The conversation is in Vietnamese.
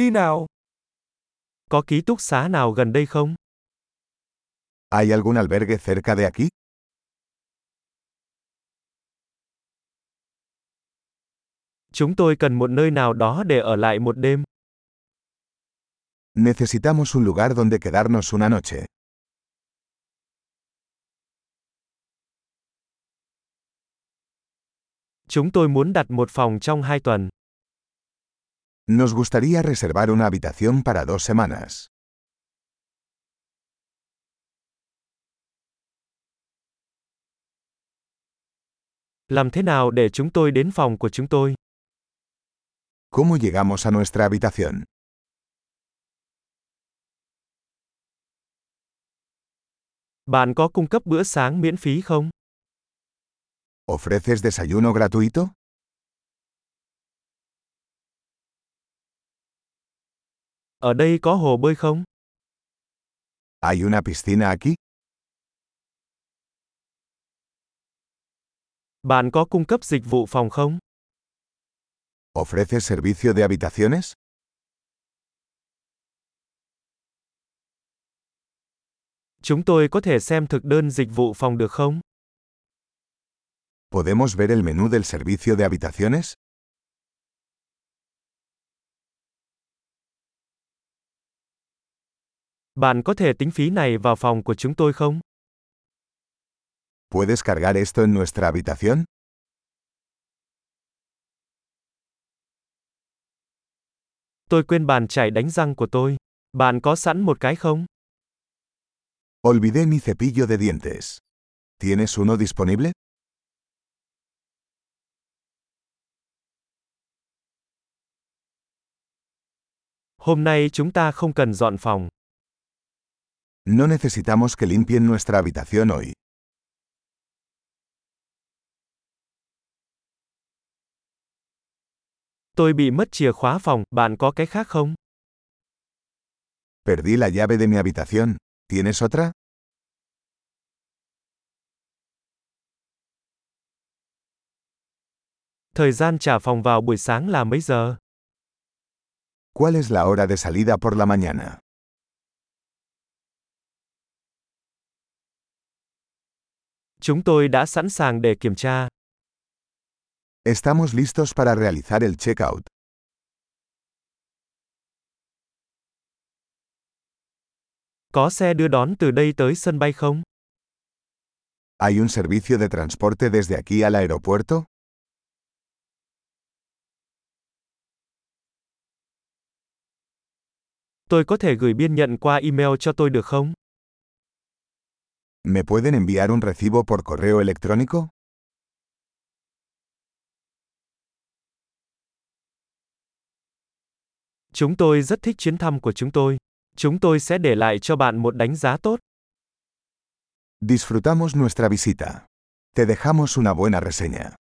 Đi nào. Có ký túc xá nào gần đây không? ¿Hay algún albergue cerca de aquí? Chúng tôi cần một nơi nào đó để ở lại một đêm. Necesitamos un lugar donde quedarnos una noche. Chúng tôi muốn đặt một phòng trong hai tuần. Nos gustaría reservar una habitación para dos semanas. Làm thế nào để chúng tôi đến phòng của chúng tôi? ¿Cómo llegamos a nuestra habitación? Bạn có cung cấp bữa sáng miễn phí không? ¿Ofreces desayuno gratuito? Ở đây có hồ bơi không? ¿Hay una piscina aquí? Bạn có cung cấp dịch vụ phòng không? ¿Ofreces servicio de habitaciones? Chúng tôi có thể xem thực đơn dịch vụ phòng được không? ¿Podemos ver el menú del servicio de habitaciones? Bạn có thể tính phí này vào phòng của chúng tôi không? ¿Puedes cargar esto en nuestra habitación? Tôi quên bàn chải đánh răng của tôi. Bạn có sẵn một cái không? Olvidé mi cepillo de dientes. ¿Tienes uno disponible? Hôm nay chúng ta không cần dọn phòng. No necesitamos que limpien nuestra habitación hoy. Tôi bị mất chìa khóa phòng, bạn có cái khác không? Perdí la llave de mi habitación. ¿Tienes otra? Thời gian trả phòng vào buổi sáng là mấy giờ? ¿Cuál es la hora de salida por la mañana? Chúng tôi đã sẵn sàng để kiểm tra. Estamos listos para realizar el checkout. Có xe đưa đón từ đây tới sân bay không? ¿Hay un servicio de transporte desde aquí al aeropuerto? Tôi có thể gửi biên nhận qua email cho tôi được không? ¿Me pueden enviar un recibo por correo electrónico? Chúng tôi rất thích chuyến thăm của chúng tôi. Chúng tôi sẽ để lại cho bạn một đánh giá tốt. Disfrutamos nuestra visita. Te dejamos una buena reseña.